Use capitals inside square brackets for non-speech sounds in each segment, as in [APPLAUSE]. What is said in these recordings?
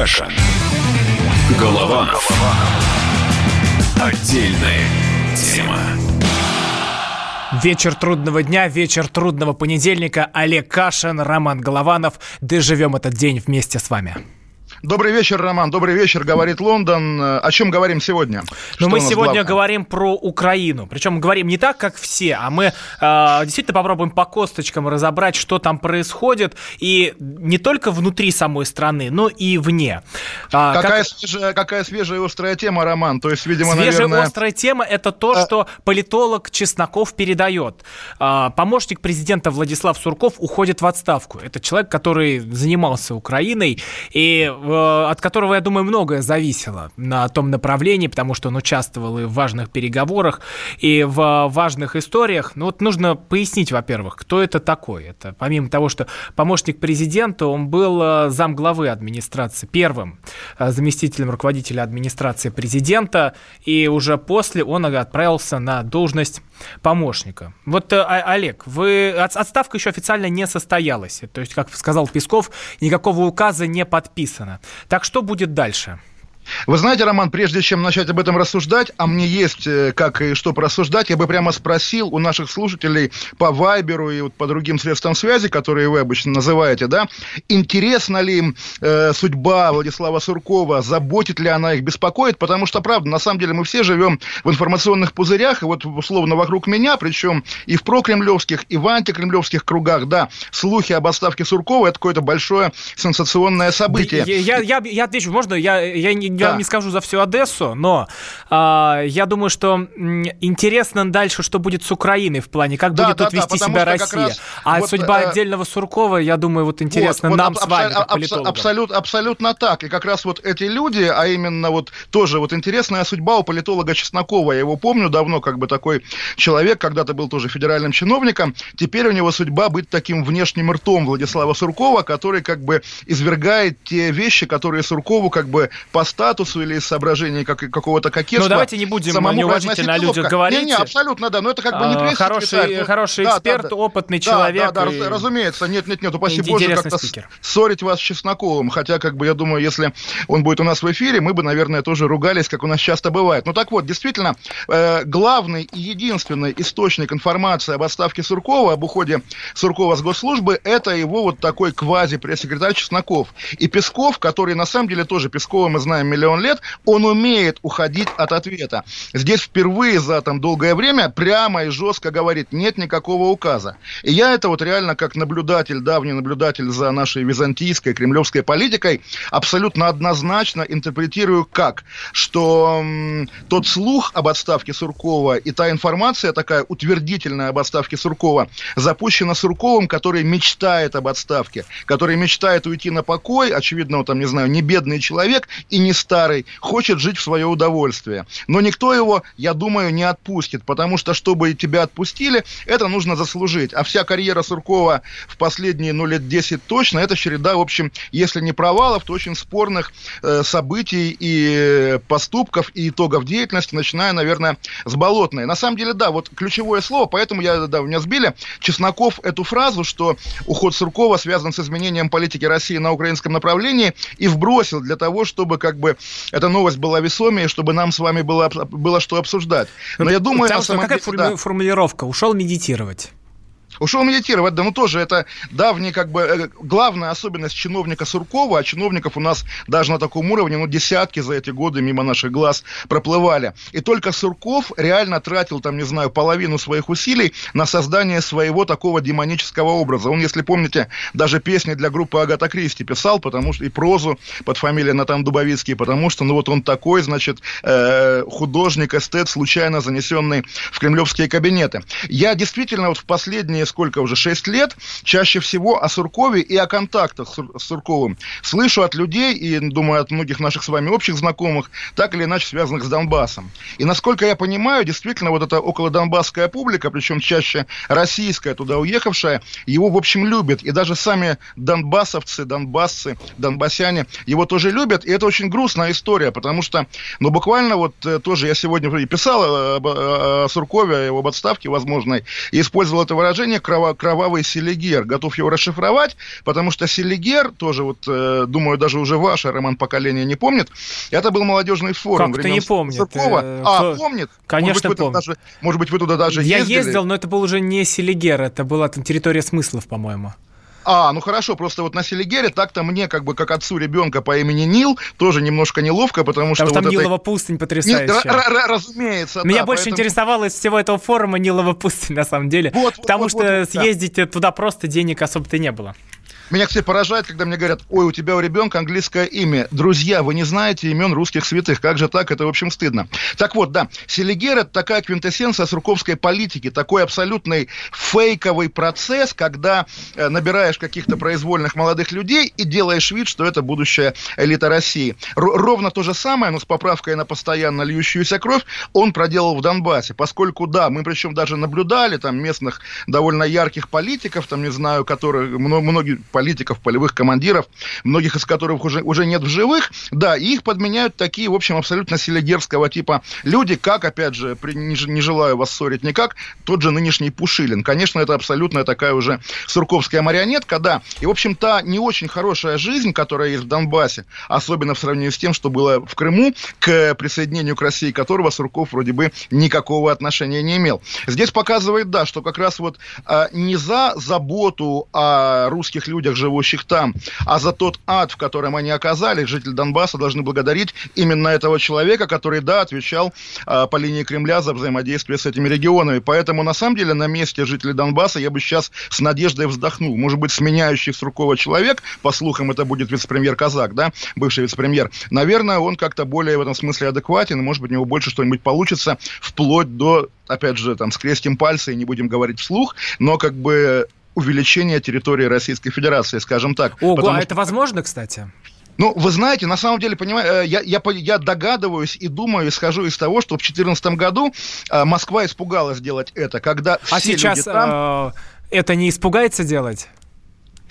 Кашин. Голованов. Отдельная тема. Вечер трудного дня, вечер трудного понедельника. Олег Кашин, Роман Голованов. Доживем этот день вместе с вами. Добрый вечер, Роман. Добрый вечер, говорит Лондон. О чем говорим сегодня? Ну, мы сегодня главное? говорим про Украину. Причем говорим не так, как все, а мы э, действительно попробуем по косточкам разобрать, что там происходит. И не только внутри самой страны, но и вне. А, какая, как... свежая, какая свежая острая тема, Роман? То есть, видимо, свежая наверное... острая тема – это то, а... что политолог Чесноков передает. А, помощник президента Владислав Сурков уходит в отставку. Это человек, который занимался Украиной. И от которого, я думаю, многое зависело на том направлении, потому что он участвовал и в важных переговорах, и в важных историях. Ну вот нужно пояснить, во-первых, кто это такой. Это помимо того, что помощник президента, он был э, замглавы администрации, первым э, заместителем руководителя администрации президента, и уже после он отправился на должность помощника. Вот, э, Олег, вы отставка еще официально не состоялась. То есть, как сказал Песков, никакого указа не подписано. Так что будет дальше? Вы знаете, Роман, прежде чем начать об этом рассуждать, а мне есть э, как и что порассуждать, я бы прямо спросил у наших слушателей по Вайберу и вот по другим средствам связи, которые вы обычно называете, да, интересна ли им э, судьба Владислава Суркова, заботит ли она их, беспокоит, потому что, правда, на самом деле мы все живем в информационных пузырях, и вот условно вокруг меня, причем и в прокремлевских, и в антикремлевских кругах, да, слухи об отставке Суркова – это какое-то большое сенсационное событие. Я, я, я отвечу, можно? Я, я не я не скажу за всю Одессу, но э, я думаю, что интересно дальше, что будет с Украиной в плане, как да, будет да, тут да, вести себя Россия. А вот, судьба э, отдельного Суркова, я думаю, вот интересно вот, нам вот, с вами, аб- аб- абсолют, абсолютно так. И как раз вот эти люди, а именно вот тоже вот интересная судьба у политолога Чеснокова. Я его помню давно, как бы такой человек, когда-то был тоже федеральным чиновником. Теперь у него судьба быть таким внешним ртом Владислава Суркова, который как бы извергает те вещи, которые Суркову как бы поставили статусу или из соображений как, какого-то кокетства. Ну, давайте не будем неуважительно о людях говорить. Не, не, абсолютно, да, но это как бы не а, Хороший, хороший да, эксперт, да, да, опытный да, человек. Да, да, и... разумеется, нет, нет, нет, упаси Боже, как-то ссорить вас с Чесноковым, хотя, как бы, я думаю, если он будет у нас в эфире, мы бы, наверное, тоже ругались, как у нас часто бывает. Ну, так вот, действительно, э, главный и единственный источник информации об отставке Суркова, об уходе Суркова с госслужбы, это его вот такой квази-пресс-секретарь Чесноков. И Песков, который, на самом деле, тоже Пескова мы знаем миллион лет, он умеет уходить от ответа. Здесь впервые за там долгое время прямо и жестко говорит, нет никакого указа. И я это вот реально как наблюдатель, давний наблюдатель за нашей византийской, кремлевской политикой, абсолютно однозначно интерпретирую как, что м, тот слух об отставке Суркова и та информация такая утвердительная об отставке Суркова запущена Сурковым, который мечтает об отставке, который мечтает уйти на покой, очевидно, он там, не знаю, не бедный человек и не старый, хочет жить в свое удовольствие. Но никто его, я думаю, не отпустит, потому что, чтобы тебя отпустили, это нужно заслужить. А вся карьера Суркова в последние, ну, лет 10 точно, это череда, в общем, если не провалов, то очень спорных э, событий и поступков, и итогов деятельности, начиная, наверное, с Болотной. На самом деле, да, вот ключевое слово, поэтому я, да, меня сбили, Чесноков эту фразу, что уход Суркова связан с изменением политики России на украинском направлении, и вбросил для того, чтобы как бы эта новость была весомее, чтобы нам с вами было, было что обсуждать. Но я думаю... Потому что какая деле, формулировка? Ушел медитировать. Ушел медитировать, да, ну тоже это давний, как бы, э, главная особенность чиновника Суркова, а чиновников у нас даже на таком уровне, ну, десятки за эти годы мимо наших глаз проплывали. И только Сурков реально тратил, там, не знаю, половину своих усилий на создание своего такого демонического образа. Он, если помните, даже песни для группы Агата Кристи писал, потому что и прозу под фамилией Натан Дубовицкий, потому что, ну, вот он такой, значит, э, художник, эстет, случайно занесенный в кремлевские кабинеты. Я действительно вот в последние сколько уже, 6 лет, чаще всего о Суркове и о контактах с Сурковым слышу от людей, и, думаю, от многих наших с вами общих знакомых, так или иначе связанных с Донбассом. И, насколько я понимаю, действительно, вот эта около донбасская публика, причем чаще российская, туда уехавшая, его, в общем, любит. И даже сами донбассовцы, донбассы, донбассяне его тоже любят. И это очень грустная история, потому что, ну, буквально вот э, тоже я сегодня писал об, о Суркове, о его отставке возможной, и использовал это выражение, крово, кровавый Селигер. Готов его расшифровать, потому что Селигер, тоже вот, э, думаю, даже уже ваше, Роман, поколение не помнит, это был молодежный форум. Как ты не помнит? Церкова. Э, а, помнит? Конечно, может быть, помнит. Даже, может быть, вы туда даже Я ездили? ездил, но это был уже не Селигер, это была там территория смыслов, по-моему. А, ну хорошо, просто вот на Селигере так-то мне, как бы, как отцу ребенка по имени Нил, тоже немножко неловко, потому что... Там вот Нилова это... пустынь потрясающая. Не, разумеется, Меня да, больше поэтому... интересовало из всего этого форума Нилова пустынь, на самом деле. Вот, потому вот, что вот, съездить да. туда просто денег особо-то не было. Меня, кстати, поражает, когда мне говорят, ой, у тебя у ребенка английское имя. Друзья, вы не знаете имен русских святых. Как же так? Это, в общем, стыдно. Так вот, да, Селигер – это такая квинтэссенция сурковской политики, такой абсолютный фейковый процесс, когда э, набираешь каких-то произвольных молодых людей и делаешь вид, что это будущая элита России. Ровно то же самое, но с поправкой на постоянно льющуюся кровь, он проделал в Донбассе, поскольку, да, мы причем даже наблюдали там местных довольно ярких политиков, там, не знаю, которые, многие политиков, полевых командиров, многих из которых уже, уже нет в живых, да, и их подменяют такие, в общем, абсолютно селигерского типа люди, как, опять же, при, не, не желаю вас ссорить никак, тот же нынешний Пушилин. Конечно, это абсолютно такая уже сурковская марионетка, да, и, в общем, та не очень хорошая жизнь, которая есть в Донбассе, особенно в сравнении с тем, что было в Крыму, к присоединению к России которого Сурков вроде бы никакого отношения не имел. Здесь показывает, да, что как раз вот а, не за заботу о русских людях, людях, живущих там, а за тот ад, в котором они оказались, жители Донбасса должны благодарить именно этого человека, который, да, отвечал э, по линии Кремля за взаимодействие с этими регионами. Поэтому, на самом деле, на месте жителей Донбасса я бы сейчас с надеждой вздохнул. Может быть, сменяющий Суркова человек, по слухам, это будет вице-премьер Казак, да, бывший вице-премьер, наверное, он как-то более в этом смысле адекватен, может быть, у него больше что-нибудь получится, вплоть до опять же, там, скрестим пальцы и не будем говорить вслух, но как бы увеличения территории Российской Федерации, скажем так. Ого, а это возможно, кстати? Ну, вы знаете, на самом деле, понимаю, э, я, я, я догадываюсь и думаю, исхожу из того, что в 2014 году э, Москва испугалась делать это, когда а все сейчас люди там... Э, это не испугается делать?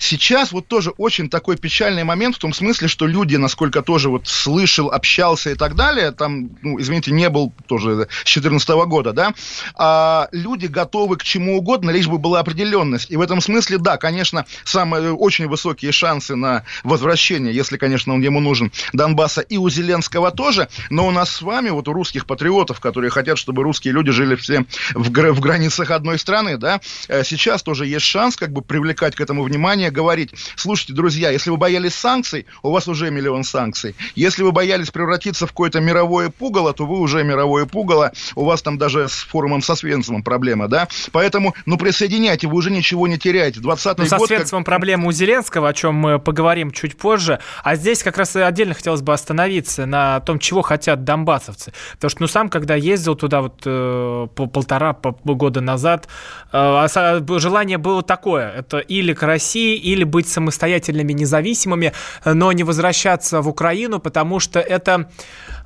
Сейчас вот тоже очень такой печальный момент в том смысле, что люди, насколько тоже вот слышал, общался и так далее, там, ну, извините, не был тоже с 2014 года, да, а люди готовы к чему угодно, лишь бы была определенность. И в этом смысле, да, конечно, самые очень высокие шансы на возвращение, если, конечно, он ему нужен, Донбасса и у Зеленского тоже, но у нас с вами, вот у русских патриотов, которые хотят, чтобы русские люди жили все в, в границах одной страны, да, э, сейчас тоже есть шанс как бы привлекать к этому внимание, говорить, слушайте, друзья, если вы боялись санкций, у вас уже миллион санкций. Если вы боялись превратиться в какое-то мировое пугало, то вы уже мировое пугало, у вас там даже с форумом со Свенцевым проблема, да? Поэтому, ну, присоединяйте, вы уже ничего не теряете. 20 ну, год... со Свенцевым как... проблема у Зеленского, о чем мы поговорим чуть позже. А здесь как раз отдельно хотелось бы остановиться на том, чего хотят донбассовцы. Потому что, ну, сам, когда ездил туда вот э, полтора года назад, э, желание было такое. Это или к России, или быть самостоятельными, независимыми, но не возвращаться в Украину, потому что это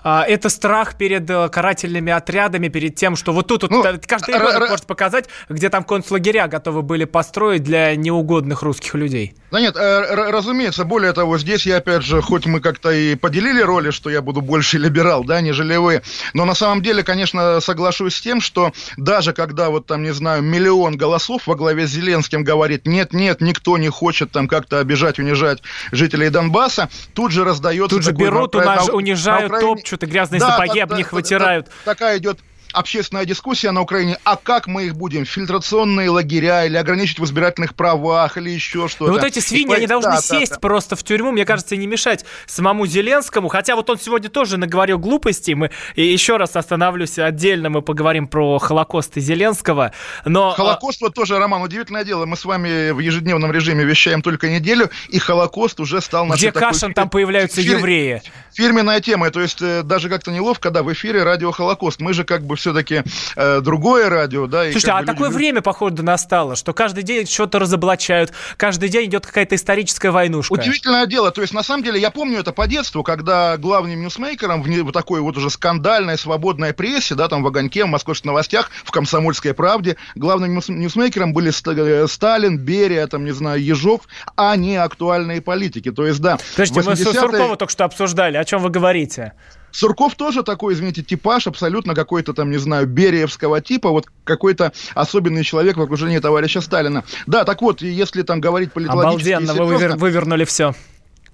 а, это страх перед э, карательными отрядами, перед тем, что вот тут вот, ну, каждый ребенок может показать, где там концлагеря готовы были построить для неугодных русских людей. Да нет, э, разумеется, более того, здесь я опять же, хоть мы как-то и поделили роли, что я буду больше либерал, да, нежели вы, но на самом деле, конечно, соглашусь с тем, что даже когда вот там, не знаю, миллион голосов во главе с Зеленским говорит, нет, нет, никто не хочет там как-то обижать, унижать жителей Донбасса, тут же раздается... Тут же берут, на, унижают, на Украине, топчут, и грязные да, сапоги да, об них да, вытирают. Да, такая идет общественная дискуссия на Украине, а как мы их будем, фильтрационные лагеря или ограничить в избирательных правах или еще что-то. Ну вот эти свиньи, и, они должны да, сесть да, да. просто в тюрьму, мне кажется, и не мешать самому Зеленскому, хотя вот он сегодня тоже наговорил глупостей, мы и еще раз остановлюсь отдельно, мы поговорим про Холокост и Зеленского, но... А, Холокост вот тоже, Роман, удивительное дело, мы с вами в ежедневном режиме вещаем только неделю, и Холокост уже стал Где Кашин, такой... там появляются фир... евреи. Фирменная тема, то есть э, даже как-то неловко, да, в эфире радио Холокост, мы же как бы все-таки э, другое радио, да. Слушайте, а такое люди... время, походу, настало, что каждый день что-то разоблачают, каждый день идет какая-то историческая войнушка. Удивительное дело, то есть, на самом деле, я помню это по детству, когда главным ньюсмейкером в, в такой вот уже скандальной, свободной прессе, да, там в «Огоньке», в «Московских новостях», в «Комсомольской правде», главным ньюсмейкером были э, Сталин, Берия, там, не знаю, Ежов, а не актуальные политики. То есть, да. Подождите, 80 мы Суркова только что обсуждали, о чем вы говорите? Сурков тоже такой, извините, типаж, абсолютно какой-то там, не знаю, Бериевского типа, вот какой-то особенный человек в окружении товарища Сталина. Да, так вот, если там говорить политологически... Обалденно, вы вывер- вывернули все.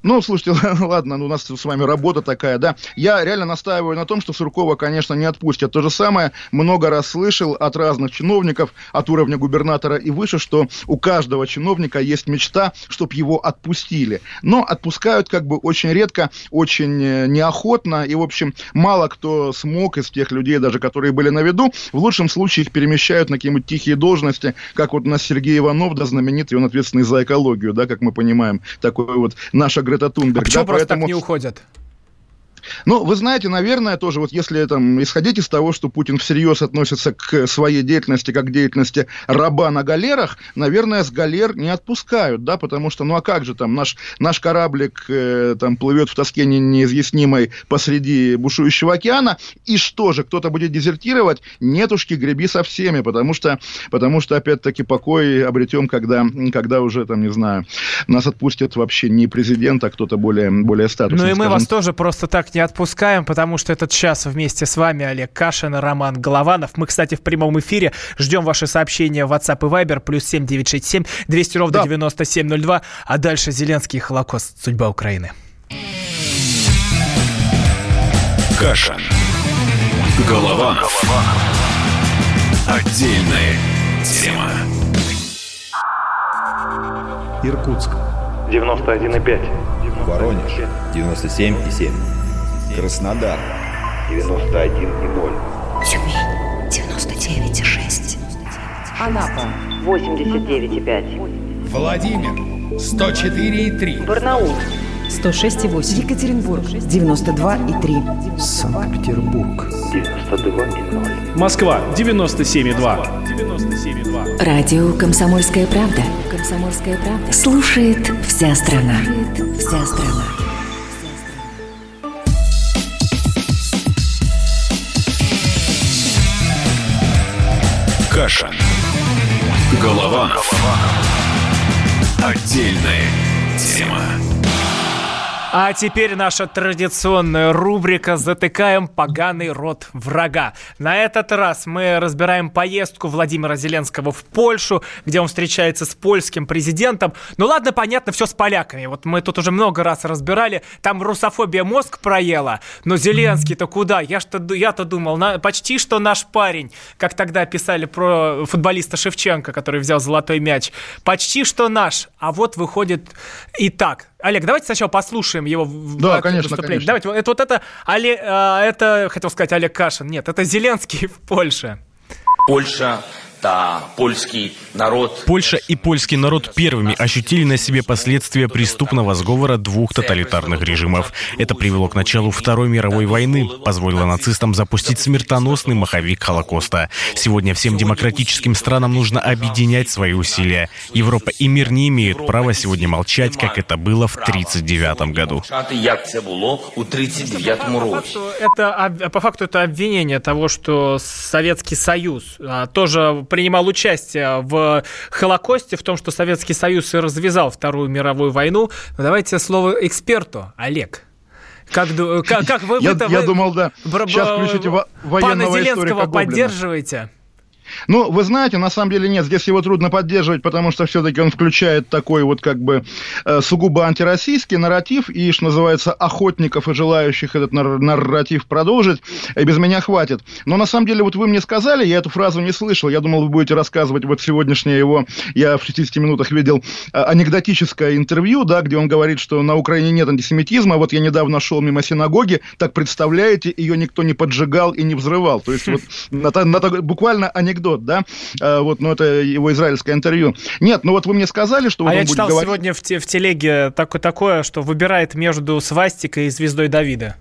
Ну, слушайте, [LAUGHS] ладно, ну, у нас с вами работа такая, да. Я реально настаиваю на том, что Суркова, конечно, не отпустят. То же самое много раз слышал от разных чиновников, от уровня губернатора и выше, что у каждого чиновника есть мечта, чтобы его отпустили. Но отпускают как бы очень редко, очень э, неохотно, и, в общем, мало кто смог из тех людей, даже которые были на виду, в лучшем случае их перемещают на какие-нибудь тихие должности, как вот у нас Сергей Иванов, да, знаменитый, он ответственный за экологию, да, как мы понимаем, такой вот наша Грета Тунберг. А почему да, просто поэтому... так не уходят? Ну, вы знаете, наверное, тоже вот если там исходить из того, что Путин всерьез относится к своей деятельности как к деятельности раба на галерах, наверное, с галер не отпускают, да, потому что, ну а как же там, наш, наш кораблик э, там плывет в тоске не, неизъяснимой посреди бушующего океана, и что же, кто-то будет дезертировать? Нетушки, греби со всеми, потому что, потому что опять-таки, покой обретем, когда, когда уже, там, не знаю, нас отпустят вообще не президент, а кто-то более, более статусный. Ну и мы вас тоже просто так не отпускаем, потому что этот час вместе с вами Олег Кашин, Роман Голованов. Мы, кстати, в прямом эфире. Ждем ваши сообщения в WhatsApp и Viber. Плюс 7967 200 ровно да. 9702. А дальше Зеленский и Холокост. Судьба Украины. Кашин. Голованов. Отдельная тема. Иркутск. 91,5. Воронеж. 97,7. Краснодар 91,0. Тюмень 99,6. Анапа 89,5. Владимир 104,3. Барнаул 106,8. Екатеринбург 92,3. Санкт-Петербург 92,0. Москва 97,2. 97,2. Радио «Комсомольская правда». «Комсомольская правда». Слушает вся страна. Слушает вся страна. Кашин. Голованов. Отдельная тема. А теперь наша традиционная рубрика «Затыкаем поганый рот врага». На этот раз мы разбираем поездку Владимира Зеленского в Польшу, где он встречается с польским президентом. Ну ладно, понятно, все с поляками. Вот мы тут уже много раз разбирали. Там русофобия мозг проела. Но Зеленский-то куда? Я что, я-то думал, на, почти что наш парень, как тогда писали про футболиста Шевченко, который взял золотой мяч. Почти что наш. А вот выходит и так. Олег, давайте сначала послушаем его да, конечно, выступление. Конечно. Давайте, это вот это, Але, а, это, хотел сказать Олег Кашин, нет, это Зеленский в Польше. Польша польский народ. Польша и польский народ первыми ощутили на себе последствия преступного сговора двух тоталитарных режимов. Это привело к началу Второй мировой войны, позволило нацистам запустить смертоносный маховик Холокоста. Сегодня всем демократическим странам нужно объединять свои усилия. Европа и мир не имеют права сегодня молчать, как это было в 1939 году. Это, по факту это обвинение того, что Советский Союз а, тоже принимал участие в Холокосте, в том, что Советский Союз и развязал Вторую мировую войну. Но давайте слово эксперту, Олег. Как, как, как вы, я, вы, я вы, думал, да. Сейчас включите военного Пана Зеленского поддерживаете? Ну, вы знаете, на самом деле нет, здесь его трудно поддерживать, потому что все-таки он включает такой вот как бы э, сугубо антироссийский нарратив, и, что называется, охотников и желающих этот нар- нарратив продолжить, и без меня хватит. Но на самом деле вот вы мне сказали, я эту фразу не слышал, я думал, вы будете рассказывать вот сегодняшнее его, я в 60 минутах видел э, анекдотическое интервью, да, где он говорит, что на Украине нет антисемитизма, вот я недавно шел мимо синагоги, так представляете, ее никто не поджигал и не взрывал, то есть вот буквально анекдот анекдот, да, а, вот, ну, это его израильское интервью. Нет, ну вот вы мне сказали, что... А я читал говорить... сегодня в, те, в телеге такое, такое, что выбирает между свастикой и звездой Давида.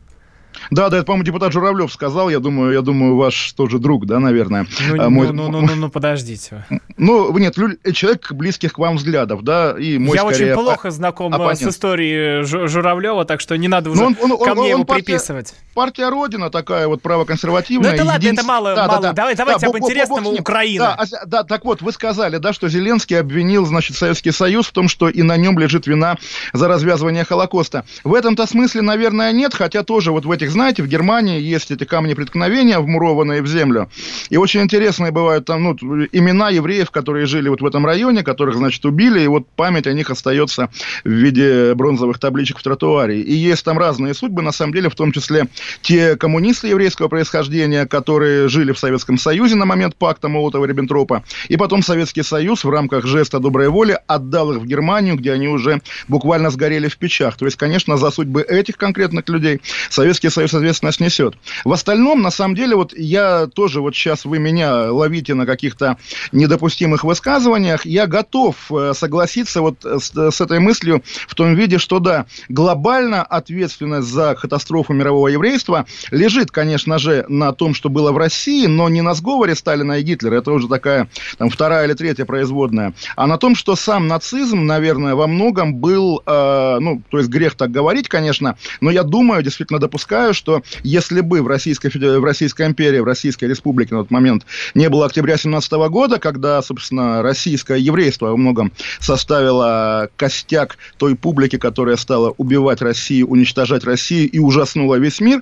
Да, да, это, по-моему, депутат Журавлев сказал. Я думаю, я думаю, ваш тоже друг, да, наверное. Ну, а, мой... ну, ну, ну, ну, подождите. Ну, нет, человек близких к вам взглядов, да, и мой Я очень плохо знаком э, оппонент. с историей Журавлева, так что не надо уже он, он, ко мне он, его партия, приписывать. Партия Родина такая вот правоконсервативная. Ну это ладно, это мало, да, мало. Да, да. Давай, давайте да, об интересном Украина. Да, а, да, так вот, вы сказали, да, что Зеленский обвинил, значит, Советский Союз в том, что и на нем лежит вина за развязывание Холокоста. В этом-то смысле, наверное, нет, хотя тоже вот в этих, знаете, в Германии есть эти камни преткновения, вмурованные в землю. И очень интересные бывают там ну, имена евреев, которые жили вот в этом районе, которых, значит, убили, и вот память о них остается в виде бронзовых табличек в тротуаре. И есть там разные судьбы, на самом деле, в том числе те коммунисты еврейского происхождения, которые жили в Советском Союзе на момент пакта Молотова-Риббентропа, и потом Советский Союз в рамках жеста доброй воли отдал их в Германию, где они уже буквально сгорели в печах. То есть, конечно, за судьбы этих конкретных людей Советский Союз, соответственно, снесет. В остальном, на самом деле, вот я тоже, вот сейчас вы меня ловите на каких-то недопустимых высказываниях, я готов э, согласиться вот с, с этой мыслью в том виде, что да, глобально ответственность за катастрофу мирового еврейства лежит, конечно же, на том, что было в России, но не на сговоре Сталина и Гитлера, это уже такая там, вторая или третья производная, а на том, что сам нацизм, наверное, во многом был, э, ну, то есть грех так говорить, конечно, но я думаю, действительно допускаю, что если бы в Российской, в Российской империи, в Российской республике на тот момент не было октября 17 года, когда, собственно, российское еврейство во многом составило костяк той публики, которая стала убивать Россию, уничтожать Россию и ужаснула весь мир,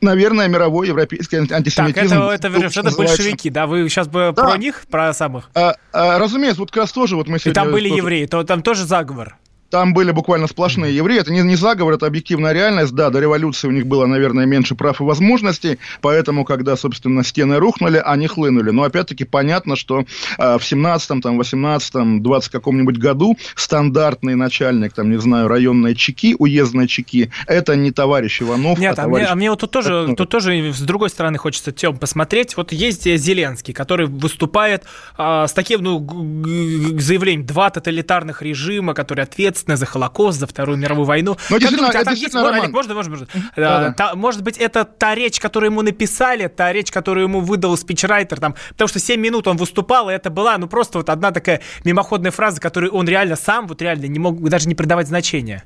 наверное, мировой европейский антисемитизм... Так, это, это, это, это большевики, да? Вы сейчас бы да. про них, про самых? А, а, разумеется, вот как раз тоже вот мы сегодня... И там были тоже... евреи, то там тоже заговор. Там были буквально сплошные евреи. Это не, не заговор, это объективная реальность. Да, до революции у них было, наверное, меньше прав и возможностей. Поэтому, когда, собственно, стены рухнули, они хлынули. Но, опять-таки, понятно, что э, в 17-м, там, 18-м, 20 каком-нибудь году стандартный начальник, там, не знаю, районной чеки, уездной чеки, это не товарищ Иванов, Нет, а, товарищ... а, мне, а мне вот тут тоже, тут тоже с другой стороны хочется, Тем, посмотреть. Вот есть Зеленский, который выступает э, с таким, ну, заявлением, два тоталитарных режима, которые ответственны ответственны за Холокост, за Вторую мировую войну. Но как думаете, а там есть Олег, можно, можно, можно? Да, да. может быть, это та речь, которую ему написали, та речь, которую ему выдал спичрайтер, там, потому что 7 минут он выступал, и это была, ну, просто вот одна такая мимоходная фраза, которую он реально сам, вот реально не мог даже не придавать значения.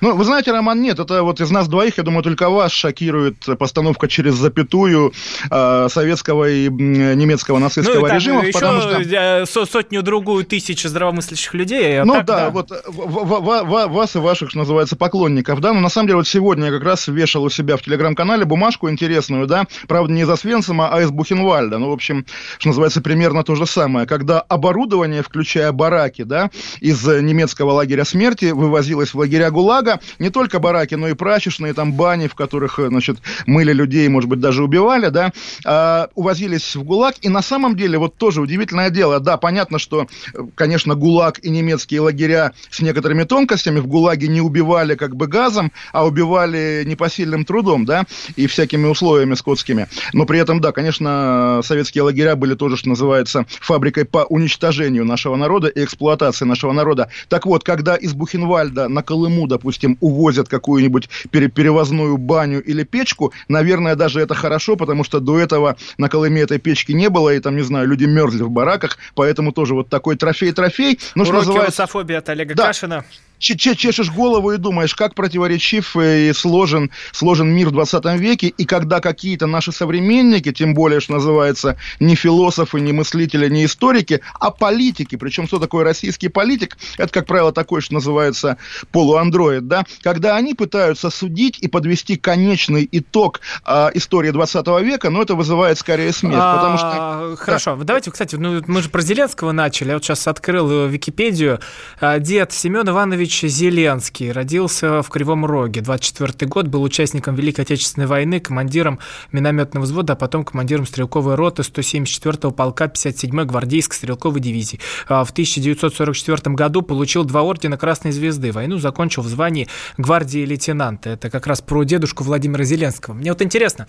Ну, вы знаете, Роман, нет, это вот из нас двоих, я думаю, только вас шокирует постановка через запятую э, советского и немецкого нацистского ну, режима. Еще потому что... сотню-другую тысяч здравомыслящих людей. А ну так, да, да, вот в, в, в, вас и ваших, что называется, поклонников, да, но на самом деле вот сегодня я как раз вешал у себя в телеграм-канале бумажку интересную, да, правда, не из Освенцима, а из Бухенвальда, ну, в общем, что называется, примерно то же самое, когда оборудование, включая бараки, да, из немецкого лагеря смерти вывозилось в лагеря ГУЛАГа, благо не только бараки, но и прачечные, там бани, в которых, э, значит, мыли людей, может быть, даже убивали, да, э, увозились в ГУЛАГ. И на самом деле, вот тоже удивительное дело, да, понятно, что, э, конечно, ГУЛАГ и немецкие лагеря с некоторыми тонкостями в ГУЛАГе не убивали как бы газом, а убивали непосильным трудом, да, и всякими условиями скотскими. Но при этом, да, конечно, советские лагеря были тоже, что называется, фабрикой по уничтожению нашего народа и эксплуатации нашего народа. Так вот, когда из Бухенвальда на Колыму, допустим, допустим, увозят какую-нибудь перевозную баню или печку, наверное, даже это хорошо, потому что до этого на Колыме этой печки не было, и там, не знаю, люди мерзли в бараках, поэтому тоже вот такой трофей-трофей. Ну, Уроки называется... русофобии от Олега да. Кашина чешешь голову и думаешь, как противоречив и сложен, сложен мир в 20 веке, и когда какие-то наши современники, тем более, что называется, не философы, не мыслители, не историки, а политики, причем что такое российский политик, это, как правило, такой, что называется, полуандроид, да, когда они пытаются судить и подвести конечный итог э, истории 20 века, но это вызывает скорее смех, а, потому что... Хорошо, да. давайте, кстати, ну, мы же про Зеленского начали, я вот сейчас открыл Википедию, а, дед Семен Иванович Иванович Зеленский родился в Кривом Роге. 24 год, был участником Великой Отечественной войны, командиром минометного взвода, а потом командиром стрелковой роты 174-го полка 57-й гвардейской стрелковой дивизии. А в 1944 году получил два ордена Красной Звезды. Войну закончил в звании гвардии лейтенанта. Это как раз про дедушку Владимира Зеленского. Мне вот интересно,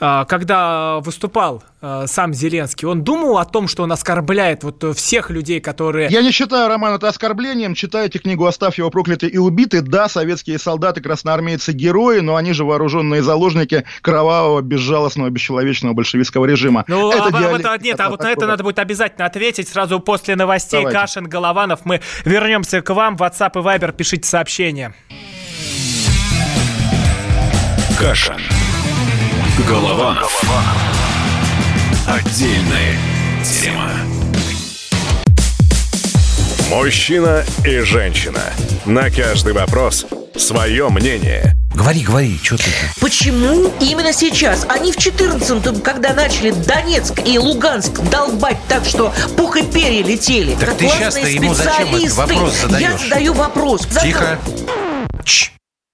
а, когда выступал сам Зеленский, он думал о том, что он оскорбляет вот всех людей, которые... Я не считаю, Роман, это оскорблением. Читайте книгу «Оставь его прокляты и убиты. Да, советские солдаты, красноармейцы, герои, но они же вооруженные заложники кровавого, безжалостного, бесчеловечного большевистского режима. Ну, это а, диалект... вот, нет, а вот на это надо будет обязательно ответить сразу после новостей. Давайте. Кашин, Голованов. Мы вернемся к вам. WhatsApp и Viber пишите сообщения. Кашин. Голованов. Отдельная тема. Мужчина и женщина. На каждый вопрос свое мнение. Говори, говори, что ты... Почему именно сейчас? Они в 14-м, когда начали Донецк и Луганск долбать так, что пух и перья летели. Так ты сейчас-то ему зачем этот вопрос задаешь? Я задаю вопрос. Тихо. Ч.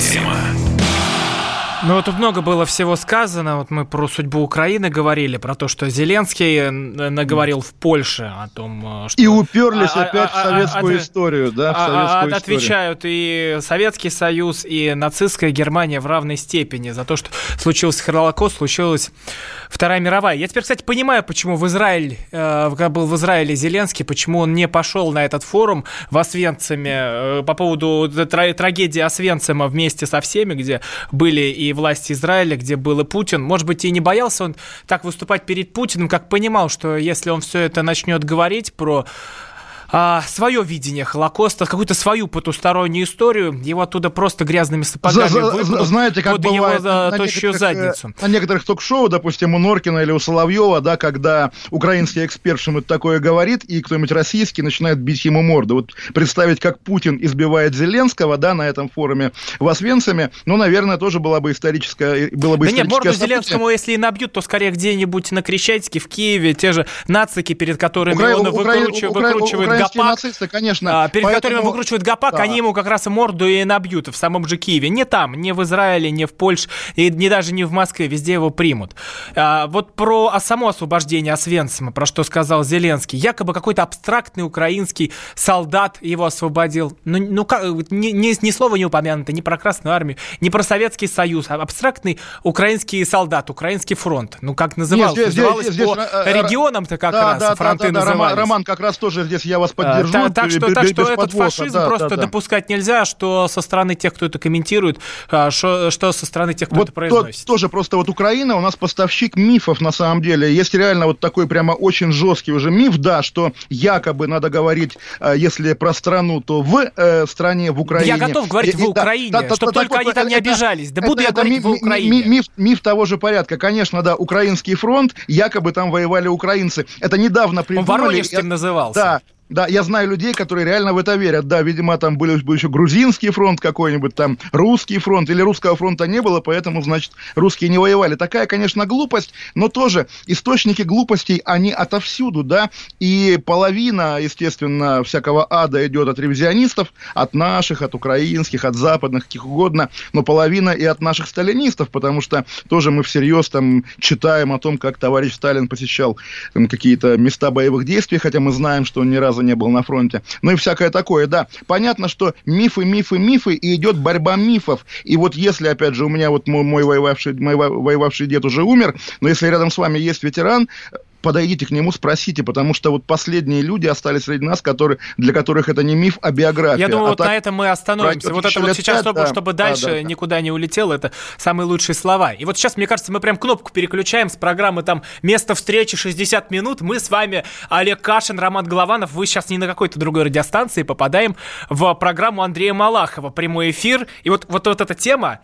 тема. Ну, вот тут много было всего сказано. Вот мы про судьбу Украины говорили, про то, что Зеленский наговорил в Польше о том, э, что... И уперлись а, опять а, в советскую а, историю, да, в советскую а, Отвечают и Советский Союз, и нацистская Германия в равной степени за то, что случился Холокост, случилась Вторая мировая. Я теперь, кстати, понимаю, почему в Израиль, э, когда был в Израиле Зеленский, почему он не пошел на этот форум в Освенциме э, по поводу трагедии Освенцима вместе со всеми, где были и власти Израиля, где был и Путин. Может быть, и не боялся он так выступать перед Путиным, как понимал, что если он все это начнет говорить про а, свое видение Холокоста, какую-то свою потустороннюю историю, его оттуда просто грязными сапогами за, Знаете, как под бывает его на, тощую задницу. На некоторых ток-шоу, допустим, у Норкина или у Соловьева, да, когда украинский эксперт что-нибудь такое говорит, и кто-нибудь российский начинает бить ему морду. Вот представить, как Путин избивает Зеленского, да, на этом форуме в Освенциме, ну, наверное, тоже была бы историческая, было бы Да нет, морду Зеленскому, если и набьют, то скорее где-нибудь на Крещатике, в Киеве, те же нацики, перед которыми Укра... он Укра... выкручивает, Укра... выкручивает гопак, нацисты, конечно. А, перед поэтому... которыми выкручивают гопак, да. они ему как раз и морду и набьют в самом же Киеве. Не там, не в Израиле, не в Польше, и не даже не в Москве, везде его примут. А, вот про само освобождение Освенцима, про что сказал Зеленский. Якобы какой-то абстрактный украинский солдат его освободил. Ну, ну как, ни, ни, ни слова не упомянуто ни про Красную Армию, ни про Советский Союз. А абстрактный украинский солдат, украинский фронт. Ну, как назывался? Нет, здесь, Называлось здесь, по здесь, э, э, регионам-то как да, раз да, фронты да, да, назывались. Роман, как раз тоже здесь я вас поддержу держу. Так, что, так что этот фашизм да, просто да, да. допускать нельзя, что со стороны тех, кто это комментирует, а, что, что со стороны тех, кто вот это произносит. То, тоже просто вот Украина у нас поставщик мифов на самом деле. Есть реально вот такой прямо очень жесткий уже миф, да, что якобы надо говорить, а, если про страну, то в э, стране, в Украине. Я готов говорить и, в Украине, да, да, чтобы да, только так, они там не обижались. Да это, буду это, я это говорить ми, в Украине. Ми, миф, миф того же порядка. Конечно, да, украинский фронт, якобы там воевали украинцы. Это недавно придумали. Он Воронежским назывался. Да, да, я знаю людей, которые реально в это верят. Да, видимо, там были, был еще грузинский фронт какой-нибудь, там русский фронт, или русского фронта не было, поэтому, значит, русские не воевали. Такая, конечно, глупость, но тоже источники глупостей, они отовсюду, да, и половина, естественно, всякого ада идет от ревизионистов, от наших, от украинских, от западных, каких угодно, но половина и от наших сталинистов, потому что тоже мы всерьез там читаем о том, как товарищ Сталин посещал какие-то места боевых действий, хотя мы знаем, что он ни разу раза не был на фронте. Ну и всякое такое, да. Понятно, что мифы, мифы, мифы, и идет борьба мифов. И вот если, опять же, у меня вот мой, мой, воевавший, мой воевавший дед уже умер, но если рядом с вами есть ветеран, подойдите к нему, спросите, потому что вот последние люди остались среди нас, которые, для которых это не миф, а биография. Я думаю, а вот на этом мы остановимся. Вот это вот сейчас, 5, чтобы, да, чтобы дальше да, да, никуда не улетело, это самые лучшие слова. И вот сейчас, мне кажется, мы прям кнопку переключаем с программы там «Место встречи 60 минут». Мы с вами, Олег Кашин, Роман Голованов. Вы сейчас не на какой-то другой радиостанции попадаем в программу Андрея Малахова «Прямой эфир». И вот, вот, вот эта тема,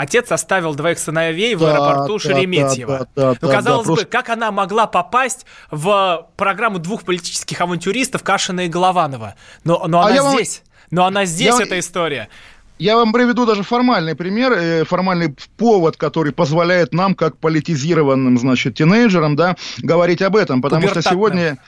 Отец оставил двоих сыновей в аэропорту да, Шереметьево. Да, да, да, ну, казалось да, бы, просто... как она могла попасть в программу двух политических авантюристов Кашина и Голованова? Но, но а она а здесь. Вам... Но она здесь, я... эта история. Я вам приведу даже формальный пример, э, формальный повод, который позволяет нам, как политизированным, значит, тинейджерам, да, говорить об этом, потому что сегодня...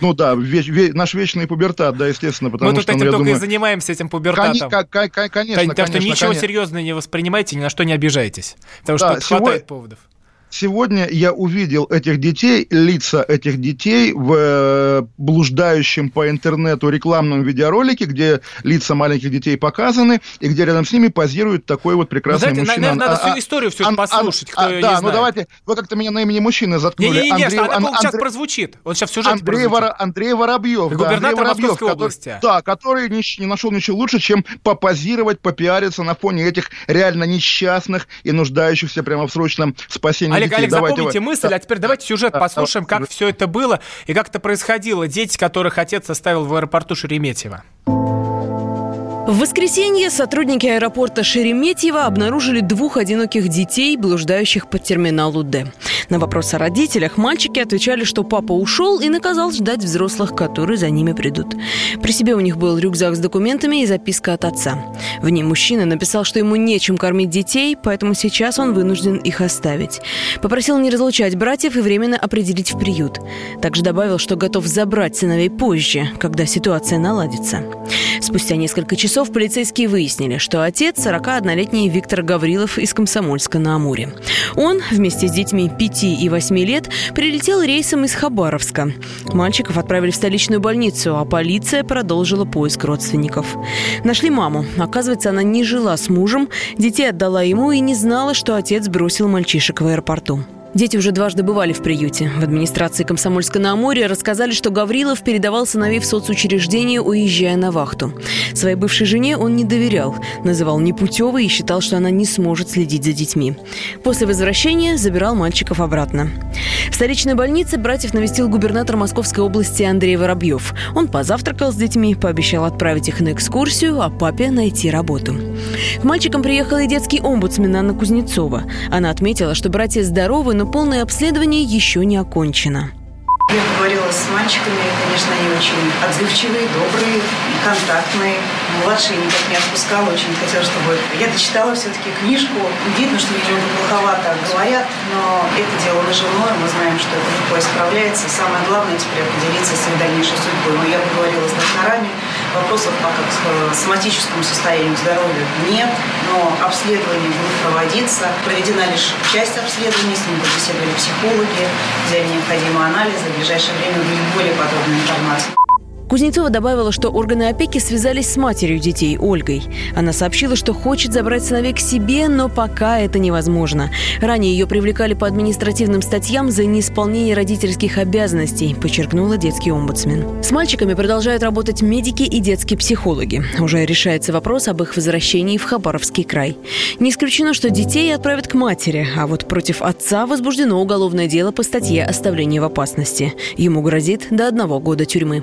Ну да, веч, ве, наш вечный пубертат, да, естественно, потому Мы что... Мы тут ну, этим только думаю... и занимаемся, этим пубертатом. Кон, кон, конечно, Так что ничего конечно. серьезного не воспринимайте, ни на что не обижайтесь, потому да, что хватает поводов. Сегодня я увидел этих детей, лица этих детей в э, блуждающем по интернету рекламном видеоролике, где лица маленьких детей показаны, и где рядом с ними позирует такой вот прекрасный Знаете, мужчина. Наверное, надо а, всю историю всю ан, послушать, кто а, ее Да, не ну знает. давайте, вы как-то меня на имени мужчины заткнули. Не-не-не, Андрей, она Ан, сейчас прозвучит. Он сейчас в сюжете Андрей, Вор, Андрей Воробьев. Да, губернатор Андрей Московской Воробьев, области. Который, да, который не, не нашел ничего лучше, чем попозировать, попиариться на фоне этих реально несчастных и нуждающихся прямо в срочном спасении Олег, детей. Олег, запомните вы... мысль, а теперь давайте сюжет да, послушаем, да, как все это было и как это происходило. Дети, которых отец оставил в аэропорту Шереметьево. В воскресенье сотрудники аэропорта Шереметьево обнаружили двух одиноких детей, блуждающих по терминалу «Д». На вопрос о родителях мальчики отвечали, что папа ушел и наказал ждать взрослых, которые за ними придут. При себе у них был рюкзак с документами и записка от отца. В ней мужчина написал, что ему нечем кормить детей, поэтому сейчас он вынужден их оставить. Попросил не разлучать братьев и временно определить в приют. Также добавил, что готов забрать сыновей позже, когда ситуация наладится. Спустя несколько часов часов полицейские выяснили, что отец 41-летний Виктор Гаврилов из Комсомольска на Амуре. Он вместе с детьми 5 и 8 лет прилетел рейсом из Хабаровска. Мальчиков отправили в столичную больницу, а полиция продолжила поиск родственников. Нашли маму. Оказывается, она не жила с мужем, детей отдала ему и не знала, что отец бросил мальчишек в аэропорту. Дети уже дважды бывали в приюте. В администрации Комсомольска-на-Амуре рассказали, что Гаврилов передавал сыновей в соцучреждение, уезжая на вахту. Своей бывшей жене он не доверял, называл непутевой и считал, что она не сможет следить за детьми. После возвращения забирал мальчиков обратно. В столичной больнице братьев навестил губернатор Московской области Андрей Воробьев. Он позавтракал с детьми, пообещал отправить их на экскурсию, а папе найти работу. К мальчикам приехала и детский омбудсмен Анна Кузнецова. Она отметила, что братья здоровы, но полное обследование еще не окончено. Я говорила с мальчиками, конечно, они очень отзывчивые, добрые, контактные. Младший никак не отпускал, очень хотел, чтобы... Я дочитала все-таки книжку. Видно, что немного плоховато говорят, но это дело наживное, мы знаем, что это легко исправляется. Самое главное теперь определиться с их дальнейшей судьбой. Но я поговорила с докторами, вопросов пока к соматическому состоянию здоровья нет, но обследование будет проводиться. Проведена лишь часть обследования, с ним побеседовали психологи, взяли необходимые анализы. В ближайшее время будет более подробная информация. Кузнецова добавила, что органы опеки связались с матерью детей, Ольгой. Она сообщила, что хочет забрать сыновей к себе, но пока это невозможно. Ранее ее привлекали по административным статьям за неисполнение родительских обязанностей, подчеркнула детский омбудсмен. С мальчиками продолжают работать медики и детские психологи. Уже решается вопрос об их возвращении в Хабаровский край. Не исключено, что детей отправят к матери, а вот против отца возбуждено уголовное дело по статье «Оставление в опасности». Ему грозит до одного года тюрьмы.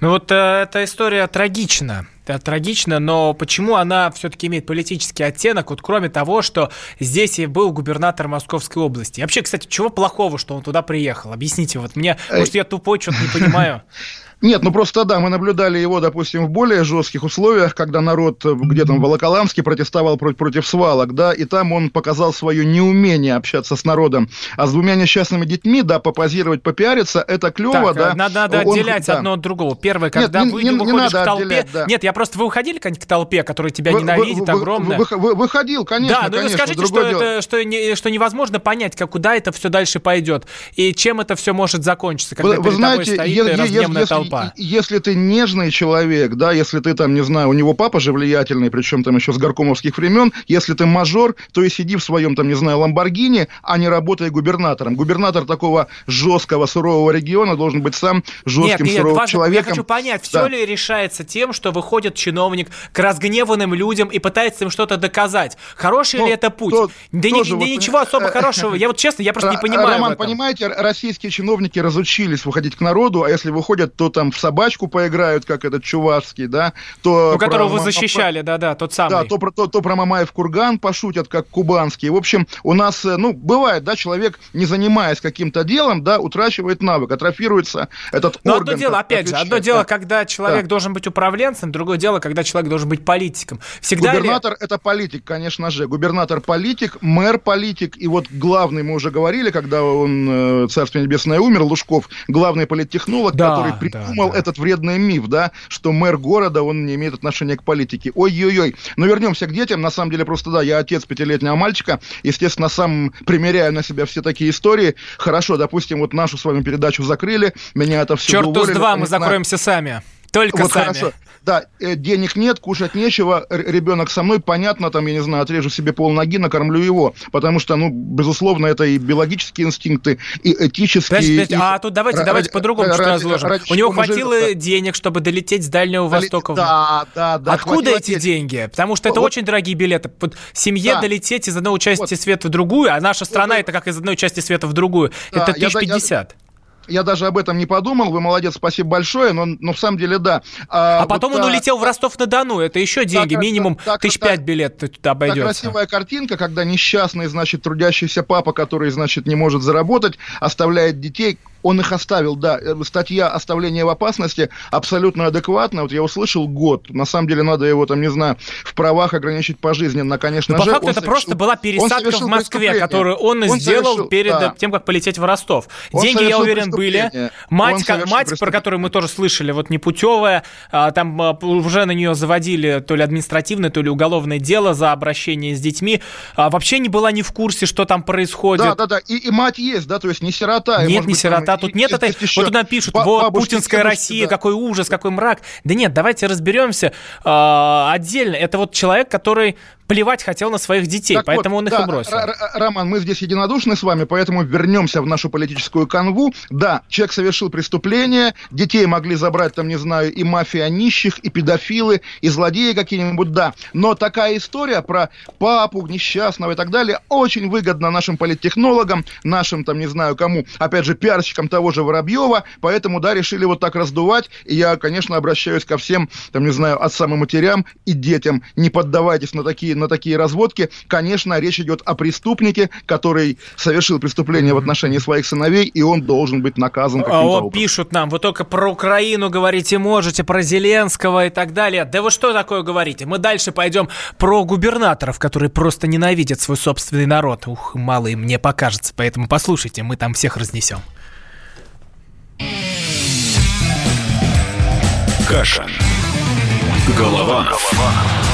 Ну вот э, эта история трагична. Это трагично, но почему она все-таки имеет политический оттенок, вот кроме того, что здесь и был губернатор Московской области. И вообще, кстати, чего плохого, что он туда приехал? Объясните, вот мне, может, я тупой, что-то не понимаю. [LAUGHS] Нет, ну просто да, мы наблюдали его, допустим, в более жестких условиях, когда народ где-то в Волоколамске протестовал против, против свалок, да, и там он показал свое неумение общаться с народом. А с двумя несчастными детьми, да, попозировать, попиариться, это клево, так, да. Надо, надо он, отделять да. одно от другого. Первое, когда Нет, вы не, не, выходишь не в толпе. Отделять, да. Нет, я просто вы выходили к толпе, которая тебя вы, ненавидит, вы, огромная. Вы, вы, выходил, конечно. Да, ну конечно, скажите, что, это, что, не, что невозможно понять, как, куда это все дальше пойдет и чем это все может закончиться, когда вы, перед вы знаете, тобой стоит е- разгневанная если, толпа. Если ты нежный человек, да, если ты там, не знаю, у него папа же влиятельный, причем там еще с горкомовских времен, если ты мажор, то и сиди в своем там, не знаю, Ламборгини, а не работай губернатором. Губернатор такого жесткого, сурового региона должен быть сам жестким, нет, нет, суровым важно, человеком. Я хочу понять, все да. ли решается тем, что выходит чиновник к разгневанным людям и пытается им что-то доказать? Хороший ну, ли это путь? То, да, ни, вот, ничего особо хорошего. Я вот честно, я просто не понимаю. Роман, понимаете, российские чиновники разучились выходить к народу, а если выходят, то там в собачку поиграют, как этот чувашский, да, то... Ну, которого вы защищали, да-да, тот самый. Да, то, про, то, то про Мамаев курган пошутят, как кубанский. В общем, у нас, ну, бывает, да, человек, не занимаясь каким-то делом, да, утрачивает навык, атрофируется этот Но орган. одно дело, опять же, одно дело, когда человек да. должен быть управленцем, другое дело, когда человек должен быть политиком. Всегда Губернатор ли... это политик, конечно же. Губернатор политик, мэр политик, и вот главный, мы уже говорили, когда он, э, Царствие Небесное, умер, Лужков, главный политтехнолог, да, который при, да. Придумал да. этот вредный миф, да, что мэр города, он не имеет отношения к политике. Ой-ой-ой. Но вернемся к детям. На самом деле, просто да, я отец пятилетнего мальчика. Естественно, сам примеряю на себя все такие истории. Хорошо, допустим, вот нашу с вами передачу закрыли, меня это все Черт с два, мы закроемся сами. Только вот сами. Хорошо. Да, э, денег нет, кушать нечего, ребенок со мной, понятно, там, я не знаю, отрежу себе пол ноги, накормлю его, потому что, ну, безусловно, это и биологические инстинкты, и этические. Подожди, подожди, и... А тут давайте, ради, давайте по-другому ради, разложим. Ради, У него хватило живет, денег, чтобы долететь с Дальнего Долет... Востока. Да, да, да. Откуда эти денег? деньги? Потому что это вот. очень дорогие билеты. Вот семье да. долететь из одной части вот. света в другую, а наша страна вот. это как из одной части света в другую. Да, это тысяч пятьдесят я даже об этом не подумал. Вы молодец, спасибо большое, но, но в самом деле да. А, а потом вот, он улетел в Ростов-на-Дону. Это еще деньги, так, минимум так, тысяч пять билет туда обойдется. красивая картинка, когда несчастный, значит, трудящийся папа, который, значит, не может заработать, оставляет детей он их оставил, да. Э, статья «Оставление в опасности» абсолютно адекватная. Вот я услышал год. На самом деле надо его, там, не знаю, в правах ограничить пожизненно, конечно Но же. по факту это совершил, просто была пересадка в Москве, которую он, он сделал совершил, перед да. тем, как полететь в Ростов. Он Деньги, я уверен, были. Мать, мать про которую мы тоже слышали, вот непутевая, а, там а, уже на нее заводили то ли административное, то ли уголовное дело за обращение с детьми. А, вообще не была ни в курсе, что там происходит. Да, да, да. И, и мать есть, да, то есть не сирота. Нет, не сирота а тут нет этой... Вот туда пишут, вот путинская Россия, какой ужас, какой мрак. Да нет, давайте разберемся э, отдельно. Это вот человек, который плевать хотел на своих детей, так поэтому вот, он их да, и бросил. Роман, мы здесь единодушны с вами, поэтому вернемся в нашу политическую канву. Да, человек совершил преступление, детей могли забрать, там, не знаю, и мафия нищих, и педофилы, и злодеи какие-нибудь, да. Но такая история про папу несчастного и так далее очень выгодна нашим политтехнологам, нашим, там, не знаю кому, опять же, пиарщикам того же Воробьева, поэтому, да, решили вот так раздувать, и я, конечно, обращаюсь ко всем, там, не знаю, отцам и матерям и детям, не поддавайтесь на такие на такие разводки, конечно, речь идет о преступнике, который совершил преступление в отношении своих сыновей, и он должен быть наказан каким-то а образом. пишут нам, вы только про Украину говорите можете, про Зеленского и так далее. Да вы что такое говорите? Мы дальше пойдем про губернаторов, которые просто ненавидят свой собственный народ. Ух, мало им мне покажется, поэтому послушайте, мы там всех разнесем. Каша. Голова. Голова.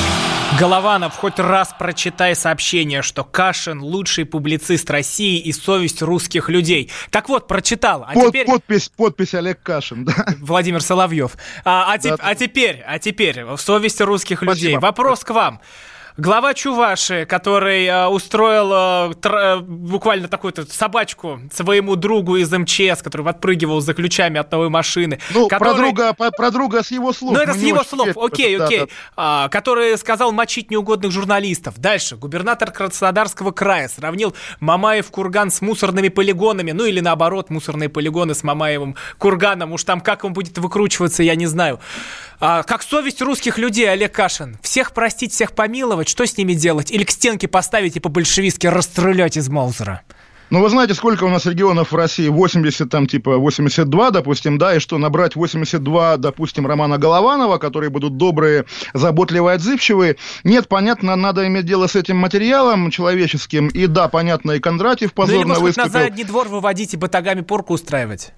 Голованов, хоть раз прочитай сообщение, что Кашин – лучший публицист России и совесть русских людей. Так вот, прочитал. А Под, теперь... Подпись, подпись Олег Кашин, да. Владимир Соловьев. А, а, да, те, да. а теперь, а теперь, совесть русских Спасибо. людей. Вопрос к вам. Глава Чуваши, который э, устроил э, тр, э, буквально такую-то собачку своему другу из МЧС, который подпрыгивал за ключами от новой машины. Ну, который... про, друга, про, про друга с его слов. Ну, это с его слов, окей, окей. Да, да. А, который сказал мочить неугодных журналистов. Дальше. Губернатор Краснодарского края сравнил Мамаев курган с мусорными полигонами. Ну, или наоборот, мусорные полигоны с Мамаевым курганом. Уж там как он будет выкручиваться, я не знаю. А, как совесть русских людей, Олег Кашин. Всех простить, всех помиловать, что с ними делать? Или к стенке поставить и по-большевистски расстрелять из Маузера? Ну, вы знаете, сколько у нас регионов в России? 80, там, типа, 82, допустим, да, и что, набрать 82, допустим, Романа Голованова, которые будут добрые, заботливые, отзывчивые? Нет, понятно, надо иметь дело с этим материалом человеческим, и да, понятно, и Кондратьев позорно ну, или, может, выступил. на задний двор выводить и батагами порку устраивать?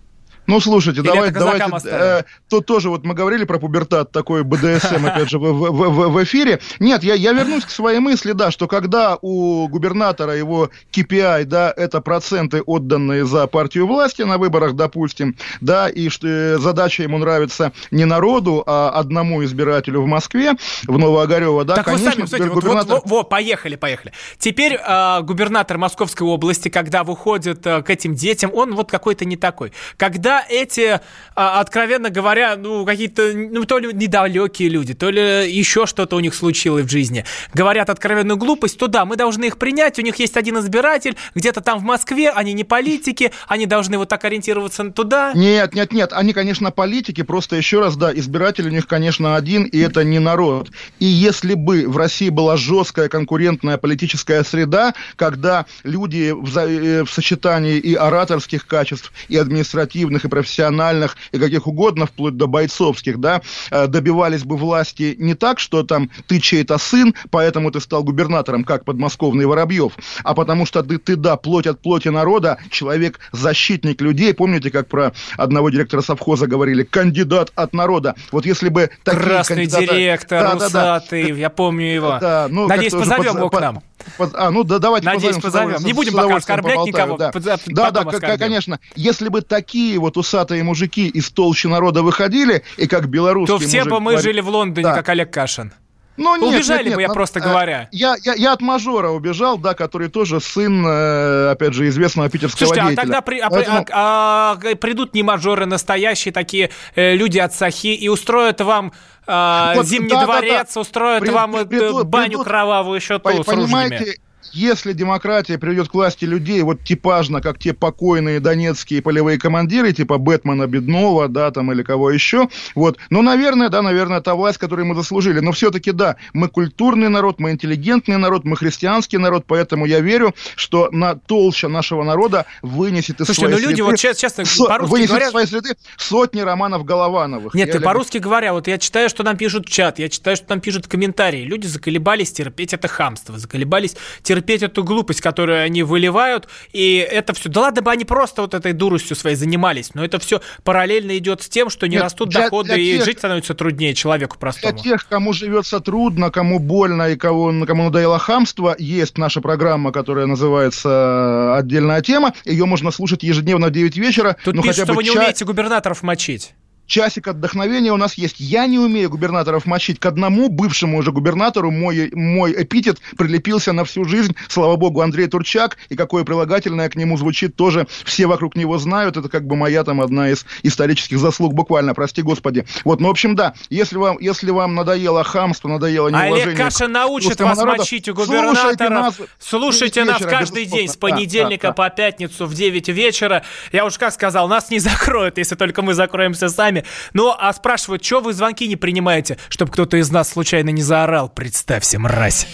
Ну, слушайте, Или давайте, давайте э, тут тоже вот мы говорили про пубертат, такой БДСМ, опять же, в, в, в, в эфире. Нет, я, я вернусь к своей мысли, да, что когда у губернатора его KPI, да, это проценты, отданные за партию власти на выборах, допустим, да, и что э, задача ему нравится не народу, а одному избирателю в Москве, в Новоогарево, да, так конечно, вы сами, кстати, губернатор... вот, вот, вот, поехали, поехали. Теперь э, губернатор Московской области, когда выходит э, к этим детям, он вот какой-то не такой. Когда когда эти, а, откровенно говоря, ну, какие-то, ну, то ли недалекие люди, то ли еще что-то у них случилось в жизни, говорят откровенную глупость, то да, мы должны их принять, у них есть один избиратель, где-то там в Москве, они не политики, они должны вот так ориентироваться туда. Нет, нет, нет, они, конечно, политики, просто еще раз, да, избиратель у них, конечно, один, и это не народ. И если бы в России была жесткая конкурентная политическая среда, когда люди в, э, в сочетании и ораторских качеств, и административных, и профессиональных, и каких угодно, вплоть до бойцовских, да, э, добивались бы власти не так, что там ты чей-то сын, поэтому ты стал губернатором, как подмосковный Воробьев, а потому что ты, ты да, плоть от плоти народа, человек, защитник людей. Помните, как про одного директора совхоза говорили? Кандидат от народа. Вот если бы такие Красный кандидаты... директор, да, усатый, да, да. я помню его. Да, ну, Надеюсь, позовем его к нам. Под, а, ну да, давайте Надеюсь, позовем. позовем. Не будем пока оскорблять никого. Да, да, да к- конечно. Если бы такие вот усатые мужики из толщи народа выходили, и как белорусский То все бы мы говорит, жили в Лондоне, да. как Олег Кашин. Ну, нет, Убежали нет, нет, бы, я ну, просто э, говоря. Я, я, я от мажора убежал, да, который тоже сын, э, опять же, известного питерского Слушайте, деятеля. а тогда при, а, Поэтому... а, а, придут не мажоры настоящие, такие э, люди от Сахи, и устроят вам э, вот, Зимний да, дворец, да, да. устроят при, вам при, придут, баню придут, кровавую еще ту с ружьями если демократия приведет к власти людей вот типажно, как те покойные донецкие полевые командиры, типа Бэтмена Беднова, да, там, или кого еще, вот, ну, наверное, да, наверное, та власть, которую мы заслужили, но все-таки, да, мы культурный народ, мы интеллигентный народ, мы христианский народ, поэтому я верю, что на толща нашего народа вынесет из Слушайте, своей ну люди, вот честно, честно по-русски вынесет говоря... свои следы сотни романов Головановых. Нет, ты люблю... по-русски говоря, вот я читаю, что нам пишут в чат, я читаю, что нам пишут комментарии, люди заколебались терпеть это хамство, заколебались терпеть терпеть эту глупость, которую они выливают, и это все. Да ладно бы они просто вот этой дуростью своей занимались, но это все параллельно идет с тем, что не Нет, растут для, доходы, для тех, и жить становится труднее человеку простому. Для тех, кому живется трудно, кому больно и кого, кому надоело хамство, есть наша программа, которая называется «Отдельная тема». Ее можно слушать ежедневно в 9 вечера. Тут ну, пишут, хотя бы что вы не ча... умеете губернаторов мочить часик отдохновения у нас есть. Я не умею губернаторов мочить. К одному бывшему уже губернатору мой, мой эпитет прилепился на всю жизнь. Слава богу, Андрей Турчак. И какое прилагательное к нему звучит, тоже все вокруг него знают. Это как бы моя там одна из исторических заслуг буквально, прости господи. Вот, ну, в общем, да, если вам, если вам надоело хамство, надоело неуважение... Олег Каша научит вас народа, мочить у губернаторов. Слушайте нас, слушайте нас каждый день с понедельника да, да. по пятницу в 9 вечера. Я уж как сказал, нас не закроют, если только мы закроемся сами. Ну, а спрашивают, что вы звонки не принимаете, чтобы кто-то из нас случайно не заорал? Представься, мразь.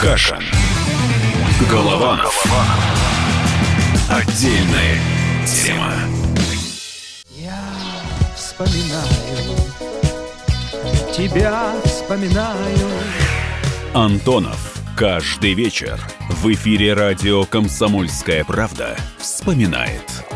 Каша. Голова. Отдельная тема. Я вспоминаю, тебя вспоминаю. Антонов. Каждый вечер в эфире радио «Комсомольская правда» вспоминает –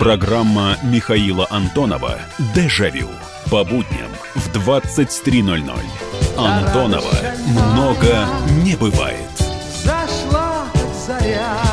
Программа Михаила Антонова «Дежавю» по будням в 23.00. Антонова много не бывает. Зашла заря.